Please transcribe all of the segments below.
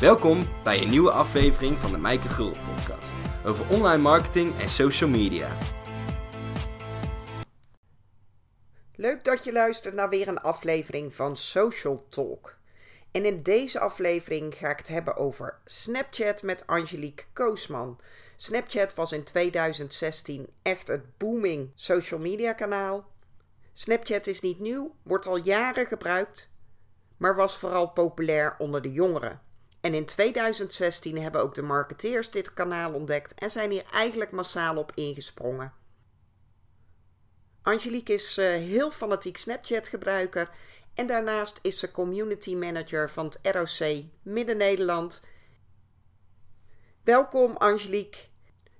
Welkom bij een nieuwe aflevering van de Mijke Gulden podcast over online marketing en social media. Leuk dat je luistert naar weer een aflevering van Social Talk. En in deze aflevering ga ik het hebben over Snapchat met Angelique Koosman. Snapchat was in 2016 echt het booming social media kanaal. Snapchat is niet nieuw, wordt al jaren gebruikt, maar was vooral populair onder de jongeren. En in 2016 hebben ook de marketeers dit kanaal ontdekt en zijn hier eigenlijk massaal op ingesprongen. Angelique is uh, heel fanatiek Snapchat-gebruiker en daarnaast is ze community manager van het ROC Midden-Nederland. Welkom Angelique.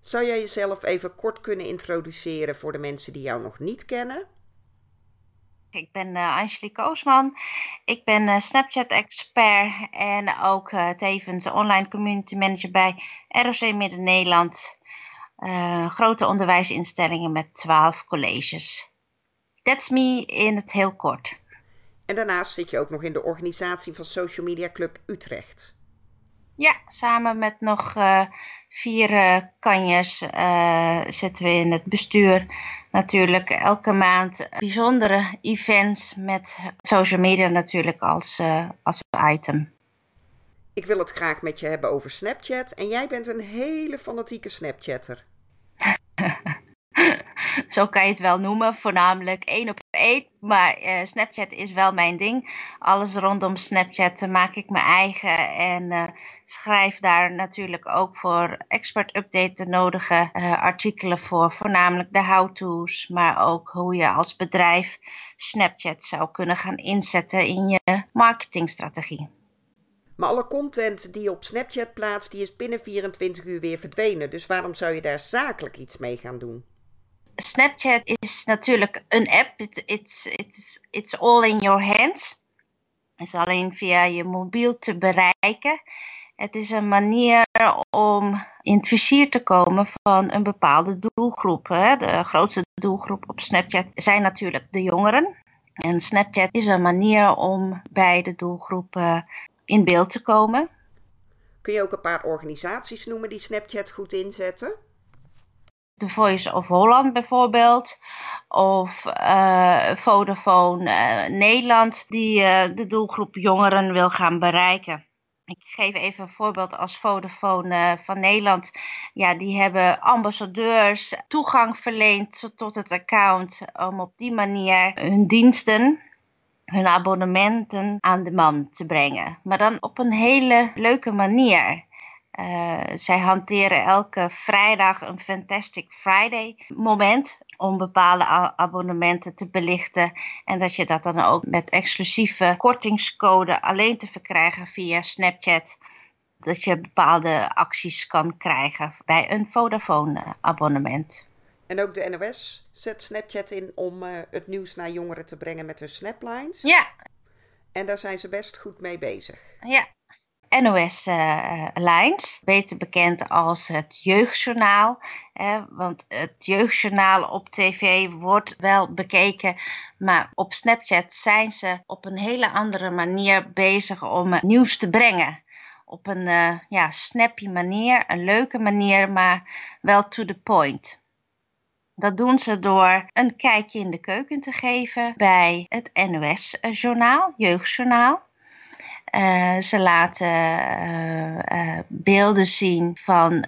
Zou jij jezelf even kort kunnen introduceren voor de mensen die jou nog niet kennen? Ik ben uh, Angelique Oosman. Ik ben uh, Snapchat-expert en ook uh, tevens online community manager bij ROC Midden-Nederland. grote onderwijsinstellingen met 12 colleges. That's me in het heel kort. En daarnaast zit je ook nog in de organisatie van Social Media Club Utrecht. Ja, samen met nog vier uh, kanjes uh, zitten we in het bestuur. Natuurlijk elke maand bijzondere events met social media natuurlijk als, als item. Ik wil het graag met je hebben over Snapchat. En jij bent een hele fanatieke Snapchatter. Zo kan je het wel noemen, voornamelijk één op Maar uh, Snapchat is wel mijn ding. Alles rondom Snapchat maak ik mijn eigen. En uh, schrijf daar natuurlijk ook voor expert update de nodige artikelen voor. Voornamelijk de how-to's, maar ook hoe je als bedrijf Snapchat zou kunnen gaan inzetten in je marketingstrategie. Maar alle content die je op Snapchat plaatst, die is binnen 24 uur weer verdwenen. Dus waarom zou je daar zakelijk iets mee gaan doen? Snapchat is natuurlijk een app. It, it's, it's, it's all in your hands. Het is alleen via je mobiel te bereiken. Het is een manier om in het vizier te komen van een bepaalde doelgroep. Hè. De grootste doelgroep op Snapchat zijn natuurlijk de jongeren. En Snapchat is een manier om bij de doelgroepen in beeld te komen. Kun je ook een paar organisaties noemen die Snapchat goed inzetten? The Voice of Holland bijvoorbeeld. Of uh, Vodafone uh, Nederland, die uh, de doelgroep jongeren wil gaan bereiken. Ik geef even een voorbeeld als Vodafone van Nederland. Ja, die hebben ambassadeurs toegang verleend tot het account om op die manier hun diensten hun abonnementen aan de man te brengen. Maar dan op een hele leuke manier. Uh, zij hanteren elke vrijdag een Fantastic Friday moment om bepaalde abonnementen te belichten. En dat je dat dan ook met exclusieve kortingscode alleen te verkrijgen via Snapchat. Dat je bepaalde acties kan krijgen bij een Vodafone abonnement. En ook de NOS zet Snapchat in om uh, het nieuws naar jongeren te brengen met hun snaplines. Ja. En daar zijn ze best goed mee bezig. Ja. NOS uh, Lines, beter bekend als het Jeugdjournaal. Want het Jeugdjournaal op tv wordt wel bekeken, maar op Snapchat zijn ze op een hele andere manier bezig om nieuws te brengen. Op een uh, ja, snappy manier, een leuke manier, maar wel to the point. Dat doen ze door een kijkje in de keuken te geven bij het NOS-journaal, Jeugdjournaal. Uh, ze laten uh, uh, beelden zien van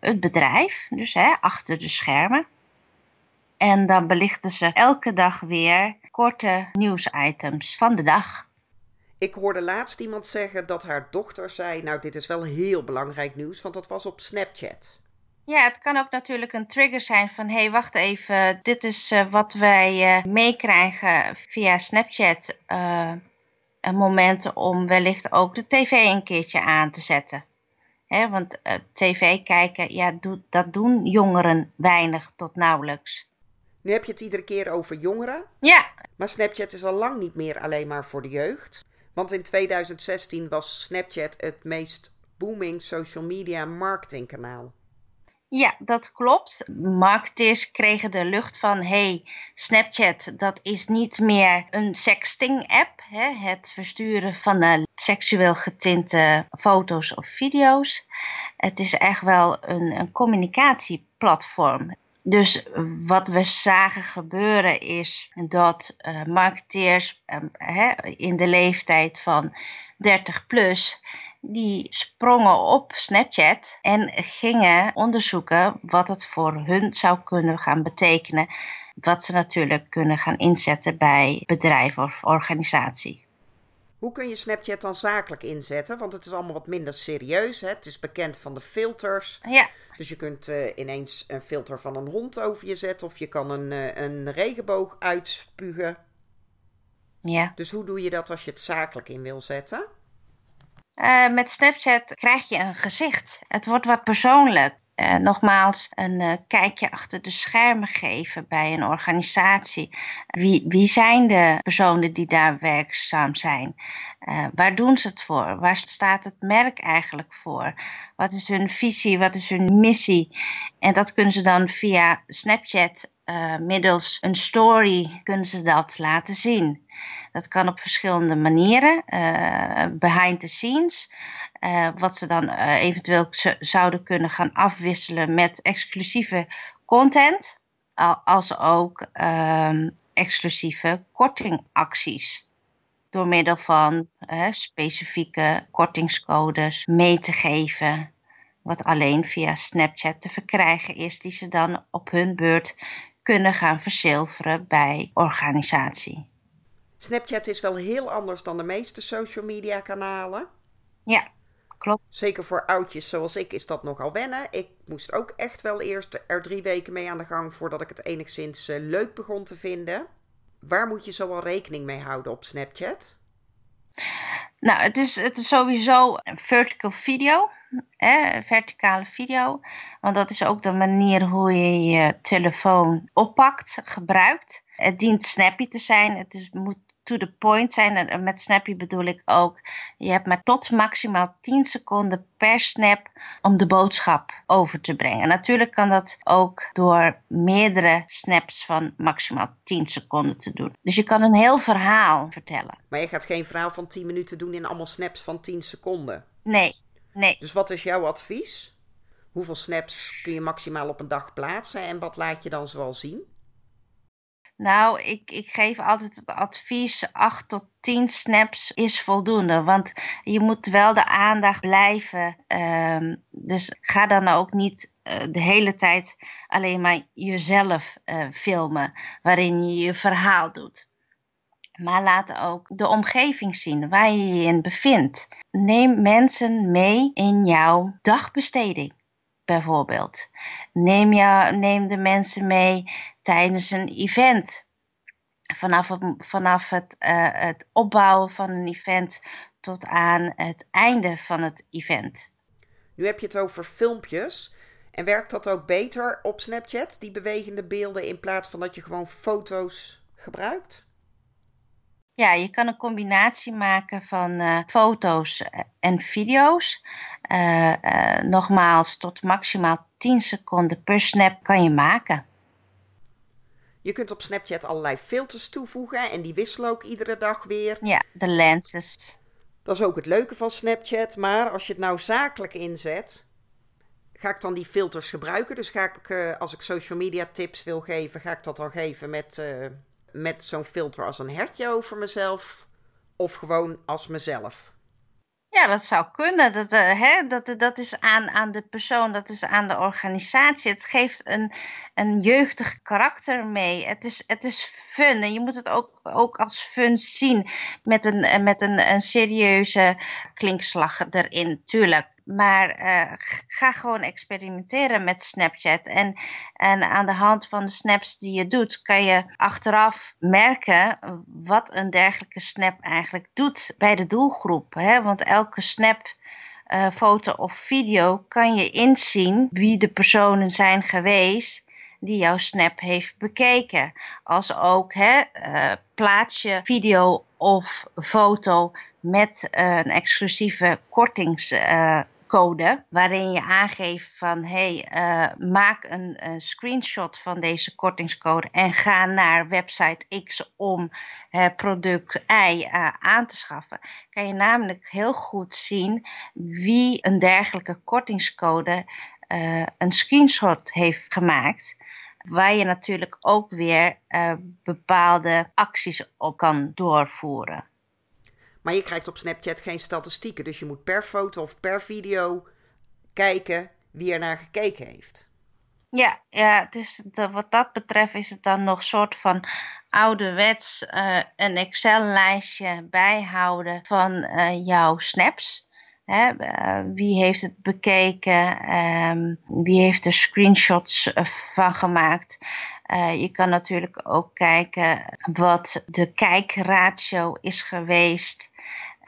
het bedrijf, dus hè, achter de schermen. En dan belichten ze elke dag weer korte nieuwsitems van de dag. Ik hoorde laatst iemand zeggen dat haar dochter zei: Nou, dit is wel heel belangrijk nieuws, want dat was op Snapchat. Ja, het kan ook natuurlijk een trigger zijn van... hé, hey, wacht even, dit is wat wij meekrijgen via Snapchat. Uh, een moment om wellicht ook de tv een keertje aan te zetten. Hè, want tv kijken, ja, dat doen jongeren weinig tot nauwelijks. Nu heb je het iedere keer over jongeren. Ja. Maar Snapchat is al lang niet meer alleen maar voor de jeugd. Want in 2016 was Snapchat het meest booming social media marketingkanaal. Ja, dat klopt. Marketeers kregen de lucht van: hey, Snapchat, dat is niet meer een sexting-app. Het versturen van uh, seksueel getinte foto's of video's. Het is echt wel een, een communicatieplatform. Dus wat we zagen gebeuren is dat uh, marketeers uh, in de leeftijd van 30 plus die sprongen op Snapchat en gingen onderzoeken wat het voor hun zou kunnen gaan betekenen. Wat ze natuurlijk kunnen gaan inzetten bij bedrijf of organisatie. Hoe kun je Snapchat dan zakelijk inzetten? Want het is allemaal wat minder serieus. Hè? Het is bekend van de filters. Ja. Dus je kunt uh, ineens een filter van een hond over je zetten. Of je kan een, uh, een regenboog uitspugen. Ja. Dus hoe doe je dat als je het zakelijk in wil zetten? Uh, met Snapchat krijg je een gezicht. Het wordt wat persoonlijk. Uh, nogmaals, een uh, kijkje achter de schermen geven bij een organisatie. Wie, wie zijn de personen die daar werkzaam zijn? Waar doen ze het voor? Waar staat het merk eigenlijk voor? Wat is hun visie? Wat is hun missie? En dat kunnen ze dan via Snapchat middels een story kunnen ze dat laten zien. Dat kan op verschillende manieren, behind the scenes. Uh, wat ze dan eventueel zouden kunnen gaan afwisselen met exclusieve content, als ook uh, exclusieve kortingacties. Door middel van specifieke kortingscodes mee te geven, wat alleen via Snapchat te verkrijgen is, die ze dan op hun beurt kunnen gaan verzilveren bij organisatie. Snapchat is wel heel anders dan de meeste social media kanalen. Ja, klopt. Zeker voor oudjes zoals ik is dat nogal wennen. Ik moest ook echt wel eerst er drie weken mee aan de gang voordat ik het enigszins uh, leuk begon te vinden. Waar moet je zoal rekening mee houden op Snapchat? Nou, het is, het is sowieso een vertical video. Hè, verticale video. Want dat is ook de manier hoe je je telefoon oppakt, gebruikt. Het dient snappy te zijn. Het is, moet to the point zijn. En met snappy bedoel ik ook, je hebt maar tot maximaal 10 seconden per snap om de boodschap over te brengen. Natuurlijk kan dat ook door meerdere snaps van maximaal 10 seconden te doen. Dus je kan een heel verhaal vertellen. Maar je gaat geen verhaal van 10 minuten doen in allemaal snaps van 10 seconden. Nee, nee. Dus wat is jouw advies? Hoeveel snaps kun je maximaal op een dag plaatsen en wat laat je dan zoal zien? Nou, ik, ik geef altijd het advies 8 tot 10 snaps is voldoende. Want je moet wel de aandacht blijven. Um, dus ga dan ook niet uh, de hele tijd alleen maar jezelf uh, filmen. Waarin je je verhaal doet. Maar laat ook de omgeving zien waar je je in bevindt. Neem mensen mee in jouw dagbesteding bijvoorbeeld. Neem, neem de mensen mee tijdens een event. Vanaf vanaf het, uh, het opbouwen van een event tot aan het einde van het event. Nu heb je het over filmpjes. En werkt dat ook beter op Snapchat, die bewegende beelden, in plaats van dat je gewoon foto's gebruikt? Ja, je kan een combinatie maken van uh, foto's en video's. Uh, uh, nogmaals, tot maximaal 10 seconden per snap kan je maken. Je kunt op Snapchat allerlei filters toevoegen en die wisselen ook iedere dag weer. Ja, de lenses. Dat is ook het leuke van Snapchat. Maar als je het nou zakelijk inzet, ga ik dan die filters gebruiken? Dus ga ik, als ik social media tips wil geven, ga ik dat dan geven met met zo'n filter als een hertje over mezelf of gewoon als mezelf? Ja, dat zou kunnen. Dat, uh, hè, dat, dat is aan, aan de persoon, dat is aan de organisatie. Het geeft een, een jeugdig karakter mee. Het is, het is fun en je moet het ook, ook als fun zien met een, met een, een serieuze klinkslag erin, tuurlijk. Maar uh, ga gewoon experimenteren met Snapchat. En, en aan de hand van de snaps die je doet, kan je achteraf merken wat een dergelijke snap eigenlijk doet bij de doelgroep. Hè? Want elke snap. Uh, foto of video kan je inzien wie de personen zijn geweest die jouw snap heeft bekeken. Als ook hè, uh, plaats je video of foto met een exclusieve kortings code waarin je aangeeft van hey, uh, maak een, een, screenshot van deze kortingscode en ga naar website X om uh, product Y uh, aan te schaffen. Kan je namelijk heel goed zien wie een dergelijke kortingscode een screenshot heeft gemaakt waar je natuurlijk ook weer bepaalde acties op kan doorvoeren. Maar je krijgt op Snapchat geen statistieken, dus je moet per foto of per video kijken wie er naar gekeken heeft. Ja, ja wat dat betreft is het dan nog een soort van ouderwets uh, een Excel-lijstje bijhouden van uh, jouw snaps. Hè, uh, wie heeft het bekeken? Um, wie heeft er screenshots van gemaakt? Je kan natuurlijk ook kijken wat de kijkratio is geweest.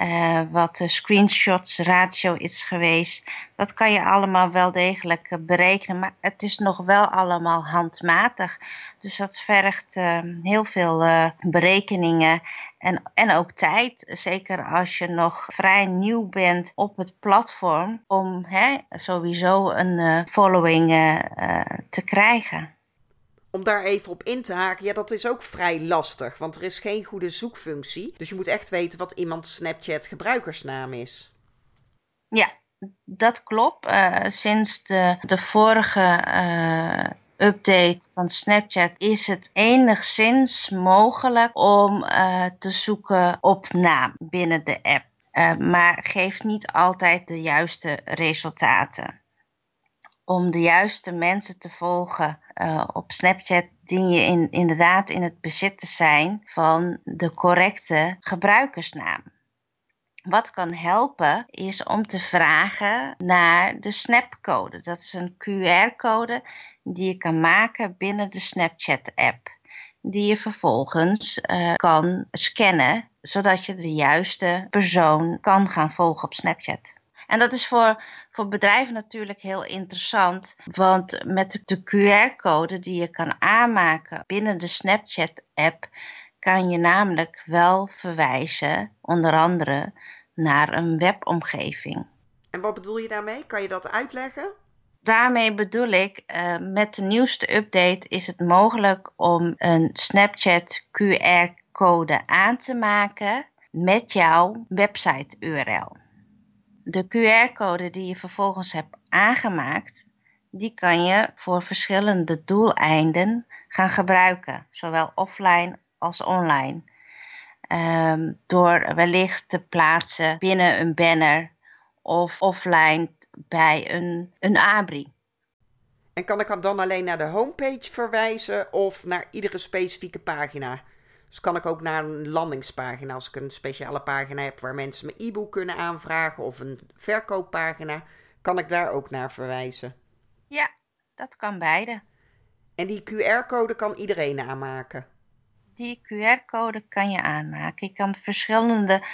Uh, wat de screenshots ratio is geweest. Dat kan je allemaal wel degelijk berekenen, maar het is nog wel allemaal handmatig. Dus dat vergt uh, heel veel uh, berekeningen en, en ook tijd. Zeker als je nog vrij nieuw bent op het platform, om hè, sowieso een following te krijgen om daar even op in te haken, ja, dat is ook vrij lastig. Want er is geen goede zoekfunctie. Dus je moet echt weten wat iemands Snapchat gebruikersnaam is. Ja, dat klopt. Uh, sinds de, de vorige uh, update van Snapchat is het enigszins mogelijk om uh, te zoeken op naam binnen de app. maar geeft niet altijd de juiste resultaten om de juiste mensen te volgen uh, op Snapchat dien je in, inderdaad in het bezit te zijn van de correcte gebruikersnaam. Wat kan helpen is om te vragen naar de Snapcode. Dat is een QR-code die je kan maken binnen de Snapchat-app. Die je vervolgens uh, kan scannen, zodat je de juiste persoon kan gaan volgen op Snapchat. En dat is voor, voor bedrijven natuurlijk heel interessant, want met de QR-code die je kan aanmaken binnen de Snapchat-app, kan je namelijk wel verwijzen, onder andere, naar een webomgeving. En wat bedoel je daarmee? Kan je dat uitleggen? Daarmee bedoel ik, uh, met de nieuwste update is het mogelijk om een Snapchat QR-code aan te maken met jouw website URL de QR-code die je vervolgens hebt aangemaakt, die kan je voor verschillende doeleinden gaan gebruiken, zowel offline als online. Um, door wellicht te plaatsen binnen een banner of offline bij een, een abri. En kan ik dan alleen naar de homepage verwijzen of naar iedere specifieke pagina? Dus kan ik ook naar een landingspagina als ik een speciale pagina heb waar mensen mijn e-book kunnen aanvragen of een verkooppagina, kan ik daar ook naar verwijzen. Ja, dat kan beide. En die QR-code kan iedereen aanmaken. Die QR-code kan je aanmaken. Je kan verschillende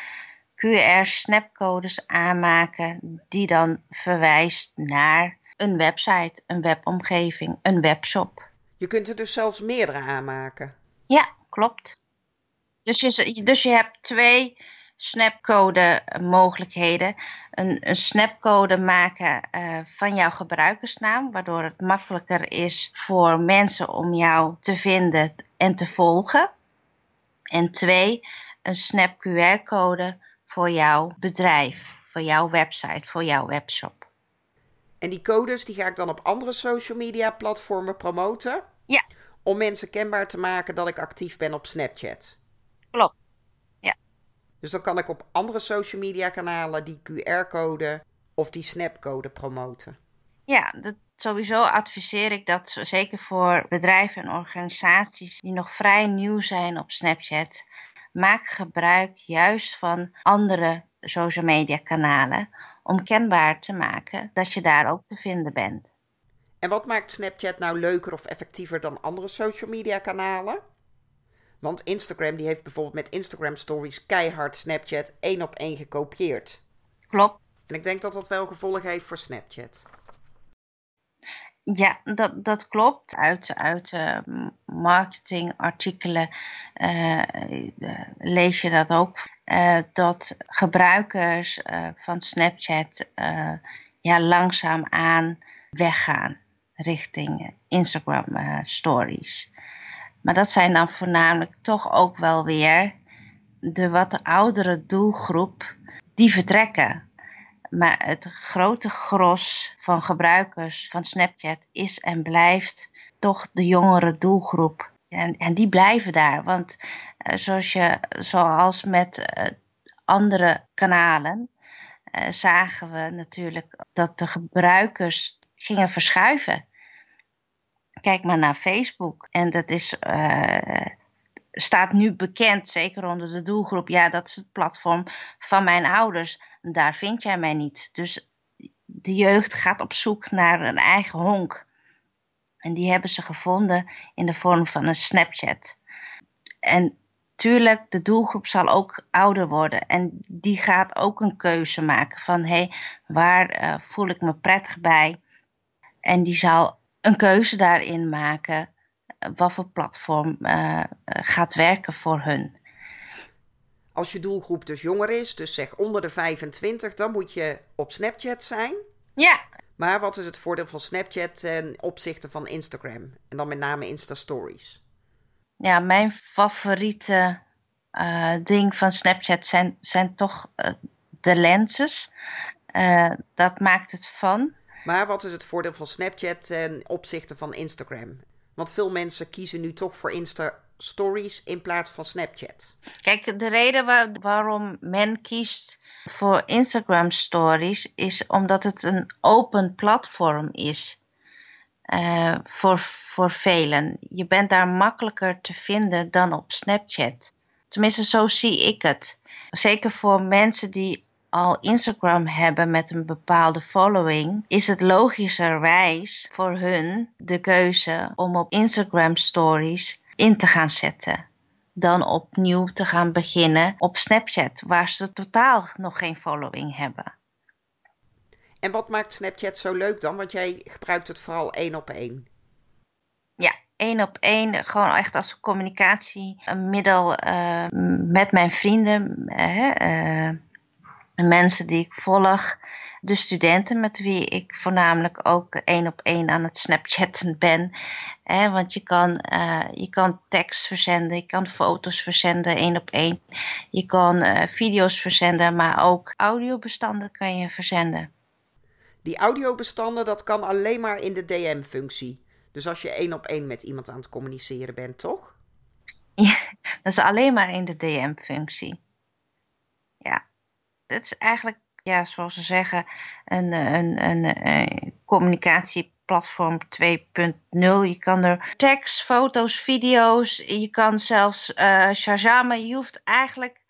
QR-snapcodes aanmaken die dan verwijst naar een website, een webomgeving, een webshop. Je kunt er dus zelfs meerdere aanmaken. Ja, klopt. Dus je, dus je hebt twee snapcode mogelijkheden. Een, een snapcode maken uh, van jouw gebruikersnaam, waardoor het makkelijker is voor mensen om jou te vinden en te volgen. En twee, een snap QR code voor jouw bedrijf, voor jouw website, voor jouw webshop. En die codes die ga ik dan op andere social media platformen promoten? Ja. Om mensen kenbaar te maken dat ik actief ben op Snapchat. Klopt. Ja. Dus dan kan ik op andere social media kanalen die QR-code of die snapcode promoten. Ja, dat, sowieso adviseer ik dat zeker voor bedrijven en organisaties die nog vrij nieuw zijn op Snapchat. Maak gebruik juist van andere social media kanalen om kenbaar te maken dat je daar ook te vinden bent. En wat maakt Snapchat nou leuker of effectiever dan andere social media kanalen? Want Instagram die heeft bijvoorbeeld met Instagram Stories keihard Snapchat één op één gekopieerd. Klopt. En ik denk dat dat wel gevolgen heeft voor Snapchat. Ja, dat, dat klopt. Uit, uit uh, marketingartikelen uh, lees je dat ook. Uh, dat gebruikers van Snapchat ja, langzaamaan weggaan richting Instagram stories. Maar dat zijn dan voornamelijk toch ook wel weer de wat oudere doelgroep die vertrekken. Maar het grote gros van gebruikers van Snapchat is en blijft toch de jongere doelgroep. En, en die blijven daar. Want uh, zoals, je, zoals met uh, andere kanalen uh, zagen we natuurlijk dat de gebruikers gingen verschuiven. Kijk maar naar Facebook. En dat is staat nu bekend, zeker onder de doelgroep, ja, dat is het platform van mijn ouders. Daar vind jij mij niet. Dus de jeugd gaat op zoek naar een eigen honk. En die hebben ze gevonden in de vorm van een Snapchat. En tuurlijk, de doelgroep zal ook ouder worden. En die gaat ook een keuze maken van, hé, hey, waar uh, voel ik me prettig bij? En die zal een keuze daarin maken wat voor platform uh, gaat werken voor hun. Als je doelgroep dus jonger is, dus zeg onder de 25, dan moet je op Snapchat zijn. Ja. Maar wat is het voordeel van Snapchat ten opzichte van Instagram? En dan met name Insta Stories. Ja, mijn favoriete uh, ding van Snapchat zijn, zijn toch uh, de lenses. Dat maakt het van. Maar wat is het voordeel van Snapchat ten opzichte van Instagram? Want veel mensen kiezen nu toch voor Insta Stories in plaats van Snapchat. Kijk, de reden waar, waarom men kiest voor Instagram Stories is omdat het een open platform is. Uh, voor, voor velen. Je bent daar makkelijker te vinden dan op Snapchat. Tenminste, zo zie ik het. Zeker voor mensen die al Instagram hebben met een bepaalde following, is het logischerwijs voor hun de keuze om op Instagram stories in te gaan zetten. Dan opnieuw te gaan beginnen op Snapchat, waar ze totaal nog geen following hebben. En wat maakt Snapchat zo leuk dan? Want jij gebruikt het vooral één op één. Ja, één op één, gewoon echt als communicatiemiddel uh, met mijn vrienden. Uh, de mensen die ik volg, de studenten met wie ik voornamelijk ook één op één aan het Snapchatten ben. Hè, want je kan, uh, je kan tekst verzenden, je kan foto's verzenden één op één. Je kan uh, video's verzenden, maar ook audiobestanden kan je verzenden. Die audiobestanden, dat kan alleen maar in de DM-functie. Dus als je één op één met iemand aan het communiceren bent, toch? Ja, dat is alleen maar in de DM-functie. Ja het is eigenlijk, ja, zoals ze zeggen, een, een, een, een communicatieplatform 2.0. Je kan er tekst, foto's, video's, je kan zelfs uh. Je hoeft eigenlijk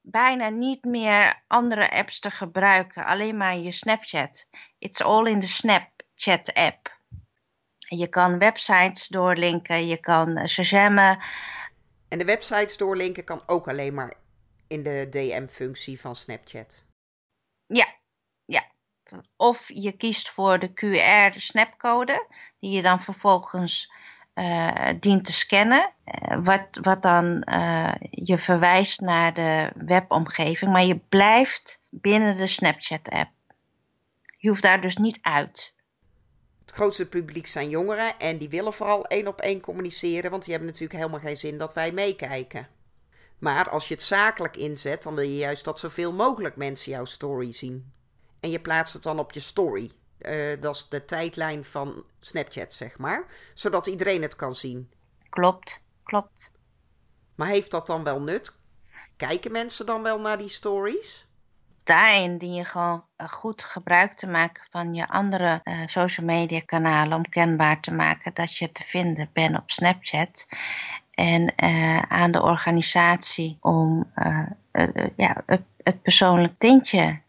bijna niet meer andere apps te gebruiken, alleen maar je Snapchat. It's all in the Snapchat app. Je kan websites doorlinken, je kan Shazammen. En de websites doorlinken kan ook alleen maar in de DM-functie van Snapchat. Ja, ja. Of je kiest voor de QR-snapcode, die je dan vervolgens uh, dient te scannen. Uh, wat, wat dan uh, je verwijst naar de webomgeving. Maar je blijft binnen de Snapchat-app. Je hoeft daar dus niet uit. Het grootste publiek zijn jongeren en die willen vooral één op één communiceren, want die hebben natuurlijk helemaal geen zin dat wij meekijken. Maar als je het zakelijk inzet, dan wil je juist dat zoveel mogelijk mensen jouw story zien. En je plaatst het dan op je story. Uh, dat is de tijdlijn van Snapchat, zeg maar. Zodat iedereen het kan zien. Klopt, klopt. Maar heeft dat dan wel nut? Kijken mensen dan wel naar die stories? Daarin dien je gewoon eh, goed gebruik te maken van je andere uh, social media kanalen om kenbaar te maken dat je te vinden bent op Snapchat en uh, aan de organisatie om uh, uh, ja, het, het, persoonlijk tintje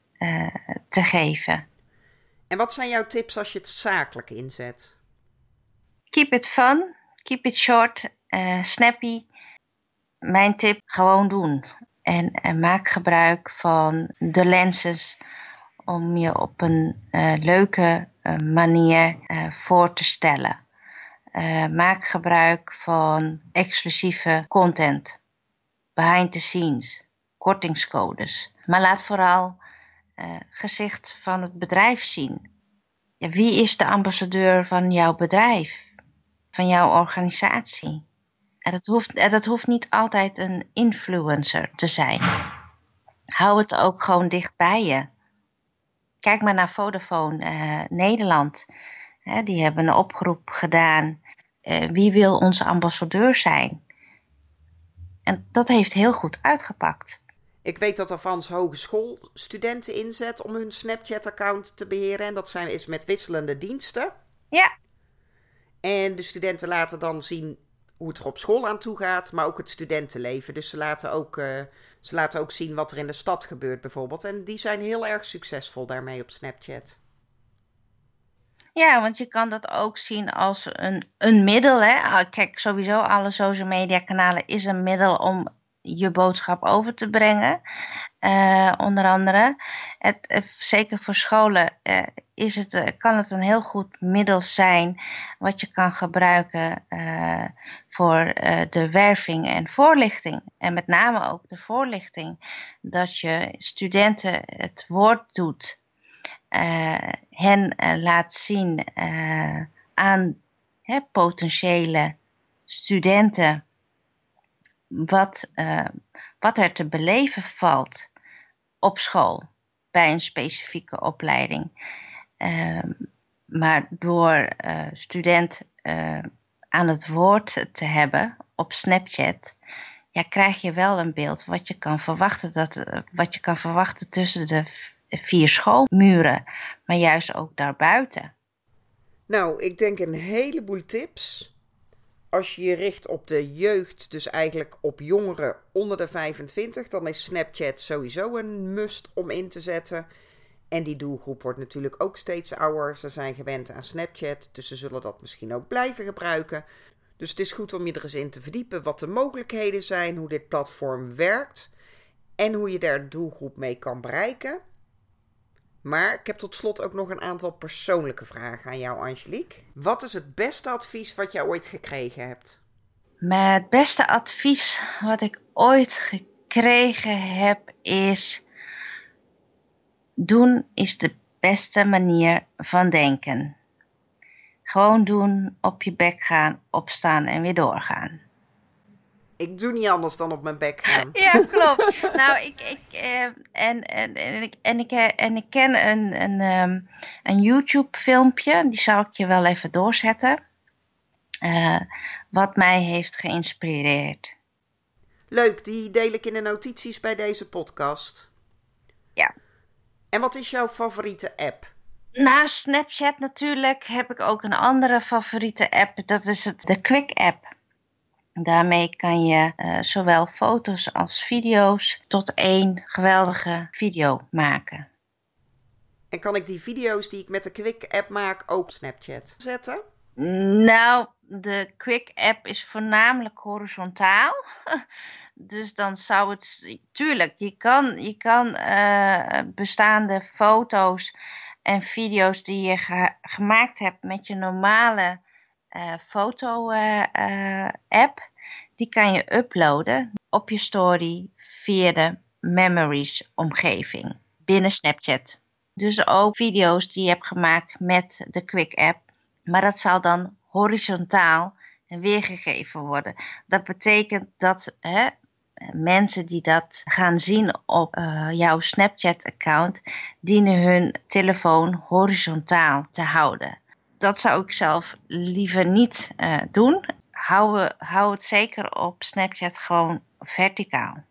te geven. En wat zijn jouw tips als je het zakelijk inzet? Keep it fun, keep it short, snappy. Mijn tip, gewoon doen. En, en, maak gebruik van de lenses om je op een leuke manier voor te stellen. Uh, maak gebruik van exclusieve content, behind the scenes, kortingscodes. Maar laat vooral uh, gezicht van het bedrijf zien. Ja, wie is de ambassadeur van jouw bedrijf, van jouw organisatie? En dat, hoeft, dat hoeft niet altijd een influencer te zijn. Hou het ook gewoon dicht bij je. Kijk maar naar Vodafone uh, Nederland. Die hebben een oproep gedaan. Uh, wie wil onze ambassadeur zijn? En dat heeft heel goed uitgepakt. Ik weet dat Avans Hogeschool studenten inzet om hun Snapchat-account te beheren. En dat zijn, is met wisselende diensten. Ja. En de studenten laten dan zien hoe het er op school aan toe gaat, maar ook het studentenleven. Dus ze laten ook, uh, ze laten ook zien wat er in de stad gebeurt, bijvoorbeeld. En die zijn heel erg succesvol daarmee op Snapchat. Ja, want je kan dat ook zien als een, een middel. Hè? Ah, kijk, sowieso alle social media kanalen is een middel om je boodschap over te brengen. Uh, onder andere. Het, uh, zeker voor scholen uh, is het, kan het een heel goed middel zijn wat je kan gebruiken voor de werving en voorlichting. En met name ook de voorlichting. Dat je studenten het woord doet. Hen laat zien aan hè, potentiële studenten wat, wat er te beleven valt op school bij een specifieke opleiding. Uh, maar door student eh, aan het woord te hebben op Snapchat, ja, krijg je wel een beeld wat je kan verwachten, dat, wat je kan verwachten tussen de vier schoolmuren, maar juist ook daarbuiten. Nou, ik denk een heleboel tips als je je richt op de jeugd, dus eigenlijk op jongeren onder de 25, dan is Snapchat sowieso een must om in te zetten. En die doelgroep wordt natuurlijk ook steeds ouder. Ze zijn gewend aan Snapchat, dus ze zullen dat misschien ook blijven gebruiken. Dus het is goed om je er eens in te verdiepen wat de mogelijkheden zijn, hoe dit platform werkt en hoe je daar doelgroep mee kan bereiken. Maar ik heb tot slot ook nog een aantal persoonlijke vragen aan jou, Angelique. Wat is het beste advies wat je ooit gekregen hebt? het beste advies wat ik ooit gekregen heb is: doen is de beste manier van denken. Gewoon doen, op je bek gaan, opstaan en weer doorgaan. Ik doe niet anders dan op mijn bek gaan. Ja, klopt. nou, ik, ik, uh, en, en, en, ik, en, ik, eh, en ik ken een, een, um, een YouTube-filmpje, die zal ik je wel even doorzetten, uh, wat mij heeft geïnspireerd. Leuk, die deel ik in de notities bij deze podcast. Ja. En wat is jouw favoriete app? Na Snapchat natuurlijk heb ik ook een andere favoriete app. Dat is het, de Quick app. Daarmee kan je uh, zowel foto's als video's tot één geweldige video maken. En kan ik die video's die ik met de Quick app maak ook op Snapchat zetten? Nou, de Quick app is voornamelijk horizontaal. dus dan zou het. Tuurlijk, je kan, je kan uh, bestaande foto's en video's die je ge gemaakt hebt met je normale foto-app. Uh, die kan je uploaden op je story via de Memories omgeving binnen Snapchat. Dus ook video's die je hebt gemaakt met de Quick app. Maar dat zal dan horizontaal weergegeven worden. Dat betekent dat hè, mensen die dat gaan zien op jouw Snapchat-account, dienen hun telefoon horizontaal te houden dat zou ik zelf liever niet uh, doen. Hou, hou het zeker op Snapchat gewoon verticaal.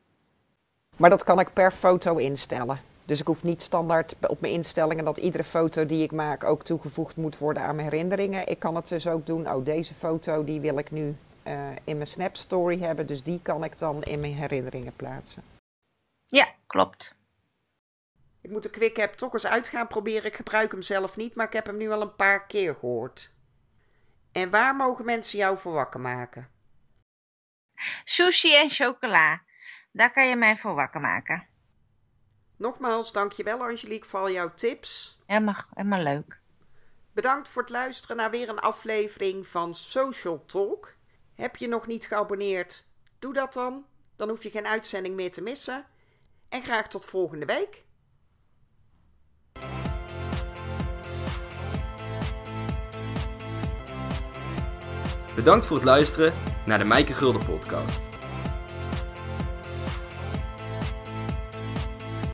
Maar dat kan ik per foto instellen. Dus ik hoef niet standaard op mijn instellingen dat iedere foto die ik maak ook toegevoegd moet worden aan mijn herinneringen. Ik kan het dus ook doen, oh deze foto die wil ik nu uh, in mijn Snap Story hebben, dus die kan ik dan in mijn herinneringen plaatsen. Ja, klopt. Ik moet de Quick App toch eens uit gaan proberen. Ik gebruik hem zelf niet, maar ik heb hem nu al een paar keer gehoord. En waar mogen mensen jou voor wakker maken? Sushi en chocola. Daar kan je mij voor wakker maken. Nogmaals, dankjewel Angelique voor al jouw tips. Helemaal, helemaal leuk. Bedankt voor het luisteren naar weer een aflevering van Social Talk. Heb je nog niet geabonneerd? Doe dat dan. Dan hoef je geen uitzending meer te missen. En graag tot volgende week. Bedankt voor het luisteren naar de Mijke Gulden podcast.